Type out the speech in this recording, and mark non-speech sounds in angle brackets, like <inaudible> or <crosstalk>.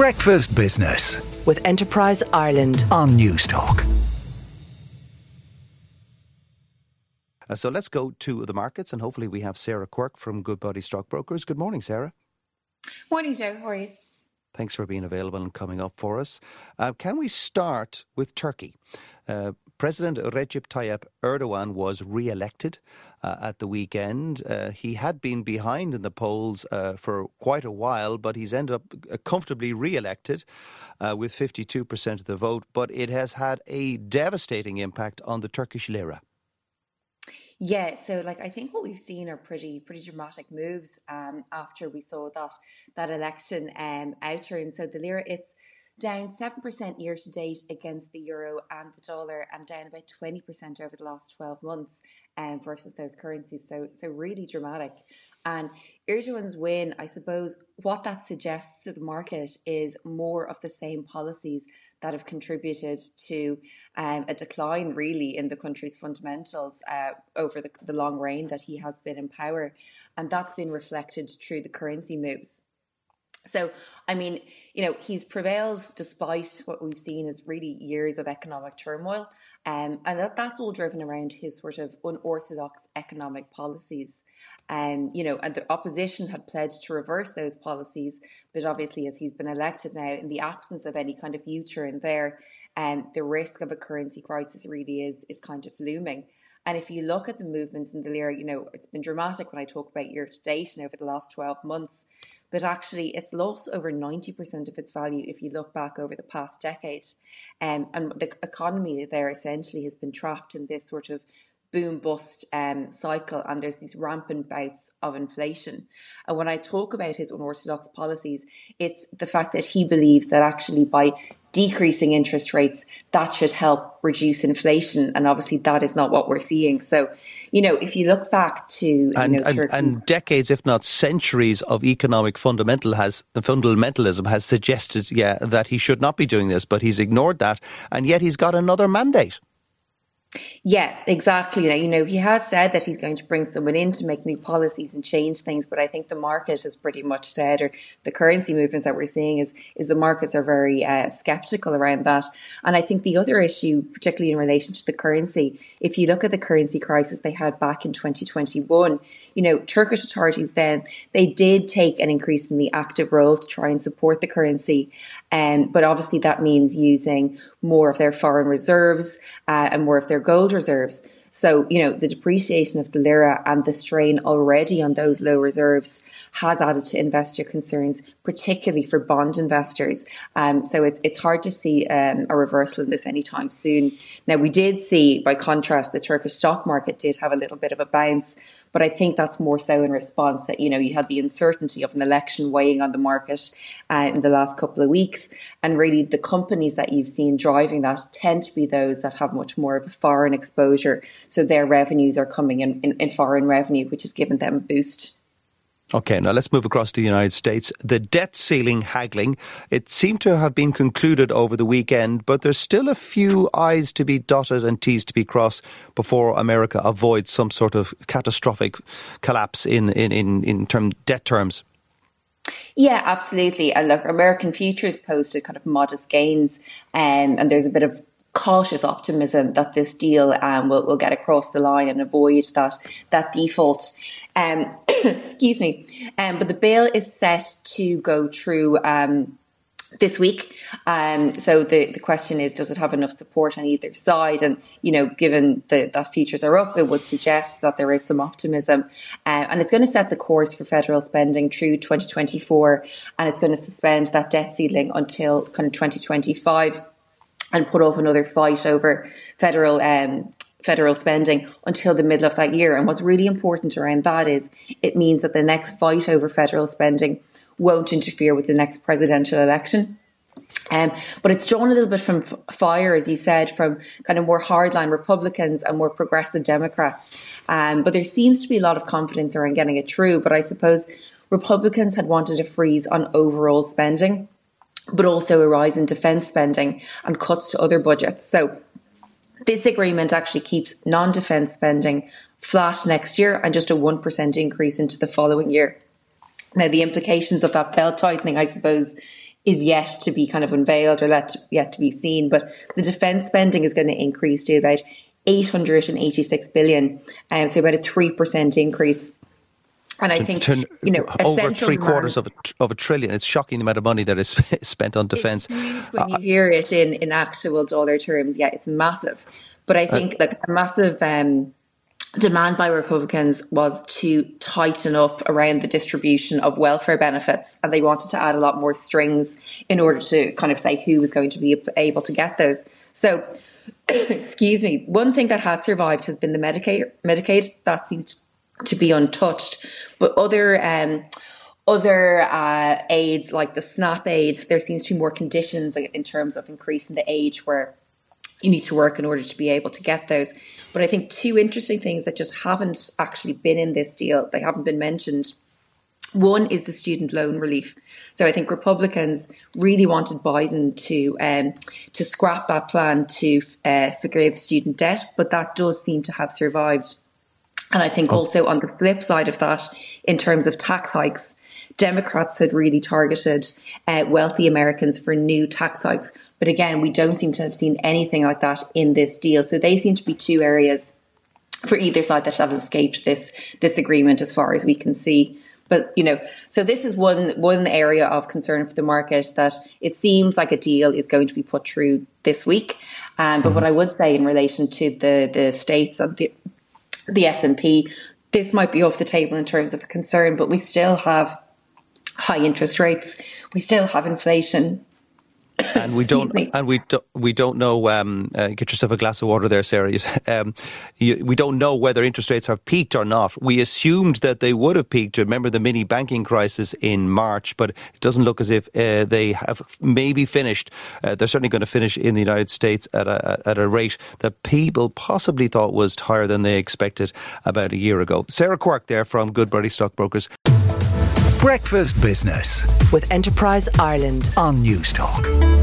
Breakfast Business with Enterprise Ireland on Newstalk. Uh, so let's go to the markets and hopefully we have Sarah Quirke from Goodbody Stockbrokers. Good morning, Sarah. Morning, Joe. How are you? Thanks for being available and coming up for us. Uh, can we start with Turkey? Uh, President Recep Tayyip Erdogan was re elected uh, at the weekend. Uh, he had been behind in the polls uh, for quite a while, but he's ended up comfortably re elected uh, with 52% of the vote. But it has had a devastating impact on the Turkish lira. Yeah, so like I think what we've seen are pretty pretty dramatic moves um, after we saw that that election um, outturn. So the lira, it's down seven percent year to date against the euro and the dollar, and down about twenty percent over the last twelve months um, versus those currencies. So so really dramatic. And Erdogan's win, I suppose, what that suggests to the market is more of the same policies that have contributed to um, a decline, really, in the country's fundamentals uh, over the, the long reign that he has been in power. And that's been reflected through the currency moves. So, I mean, you know, he's prevailed despite what we've seen as really years of economic turmoil. Um, and that, that's all driven around his sort of unorthodox economic policies. Um, you know, and the opposition had pledged to reverse those policies, but obviously, as he's been elected now, in the absence of any kind of future in there, um, the risk of a currency crisis really is is kind of looming. And if you look at the movements in the lira, you know, it's been dramatic when I talk about year to date and over the last 12 months, but actually it's lost over 90% of its value if you look back over the past decade. Um, and the economy there essentially has been trapped in this sort of boom bust um, cycle and there's these rampant bouts of inflation. And when I talk about his unorthodox policies, it's the fact that he believes that actually by decreasing interest rates, that should help reduce inflation. And obviously that is not what we're seeing. So, you know, if you look back to and, know, and, and, decades, if not centuries, of economic fundamental has fundamentalism has suggested, yeah, that he should not be doing this, but he's ignored that, and yet he's got another mandate. Yeah, exactly. You know, he has said that he's going to bring someone in to make new policies and change things, but I think the market has pretty much said, or the currency movements that we're seeing is is the markets are very uh, skeptical around that. And I think the other issue, particularly in relation to the currency, if you look at the currency crisis they had back in 2021, you know, Turkish authorities then they did take an increasingly active role to try and support the currency. Um, but obviously, that means using more of their foreign reserves uh, and more of their gold reserves. So, you know, the depreciation of the lira and the strain already on those low reserves has added to investor concerns, particularly for bond investors. Um, so it's it's hard to see um, a reversal in this anytime soon. Now we did see, by contrast, the Turkish stock market did have a little bit of a bounce, but I think that's more so in response that you know you had the uncertainty of an election weighing on the market uh, in the last couple of weeks, and really the companies that you've seen driving that tend to be those that have much more of a foreign exposure, so their revenues are coming in, in, in foreign revenue, which has given them a boost. Okay, now let's move across to the United States. The debt ceiling haggling, it seemed to have been concluded over the weekend, but there's still a few I's to be dotted and T's to be crossed before America avoids some sort of catastrophic collapse in, in, in, in term debt terms. Yeah, absolutely. And look, American futures posted kind of modest gains, um, and there's a bit of cautious optimism that this deal um, will, will get across the line and avoid that that default. Um, <coughs> excuse me. Um, but the bill is set to go through um, this week. Um, so the, the question is, does it have enough support on either side? And, you know, given the, that futures are up, it would suggest that there is some optimism. Uh, and it's going to set the course for federal spending through 2024. And it's going to suspend that debt ceiling until kind of 2025 and put off another fight over federal um, federal spending until the middle of that year. And what's really important around that is it means that the next fight over federal spending won't interfere with the next presidential election. Um, but it's drawn a little bit from fire, as you said, from kind of more hardline Republicans and more progressive Democrats. Um, but there seems to be a lot of confidence around getting it through. But I suppose Republicans had wanted a freeze on overall spending, but also a rise in defence spending and cuts to other budgets. So this agreement actually keeps non defence spending flat next year and just a 1% increase into the following year. Now, the implications of that belt tightening, I suppose, is yet to be kind of unveiled or let, yet to be seen. But the defence spending is going to increase to about 886 billion, um, so about a 3% increase. And I think, to, you know, over three quarters of a, of a trillion. It's shocking the amount of money that is <laughs> spent on defence. When uh, you hear it in, in actual dollar terms, yeah, it's massive. But I uh, think uh, like a massive um, demand by Republicans was to tighten up around the distribution of welfare benefits, and they wanted to add a lot more strings in order to kind of say who was going to be able to get those. So, <coughs> excuse me, one thing that has survived has been the Medicaid. Medicaid that seems to be untouched, but other. Um, other uh, aids like the SNAP aid, there seems to be more conditions in terms of increasing the age where you need to work in order to be able to get those. But I think two interesting things that just haven't actually been in this deal, they haven't been mentioned. One is the student loan relief. So I think Republicans really wanted Biden to um, to scrap that plan to uh, forgive student debt, but that does seem to have survived. And I think oh. also on the flip side of that, in terms of tax hikes, Democrats had really targeted uh, wealthy Americans for new tax hikes. But again, we don't seem to have seen anything like that in this deal. So they seem to be two areas for either side that have escaped this this agreement as far as we can see. But you know, so this is one one area of concern for the market that it seems like a deal is going to be put through this week. Um, but what I would say in relation to the the states and the the S&P, this might be off the table in terms of a concern, but we still have high interest rates. We still have inflation. And we don't and we do, we don't know um, uh, get yourself a glass of water there Sarah. <laughs> Um, you, we don't know whether interest rates have peaked or not. We assumed that they would have peaked. Remember the mini banking crisis in March but it doesn't look as if uh, they have maybe finished. Uh, they're certainly going to finish in the United States at a, at a rate that people possibly thought was higher than they expected about a year ago. Sarah Quirke there from Goodbody Stockbrokers. Breakfast Business with Enterprise Ireland on Newstalk.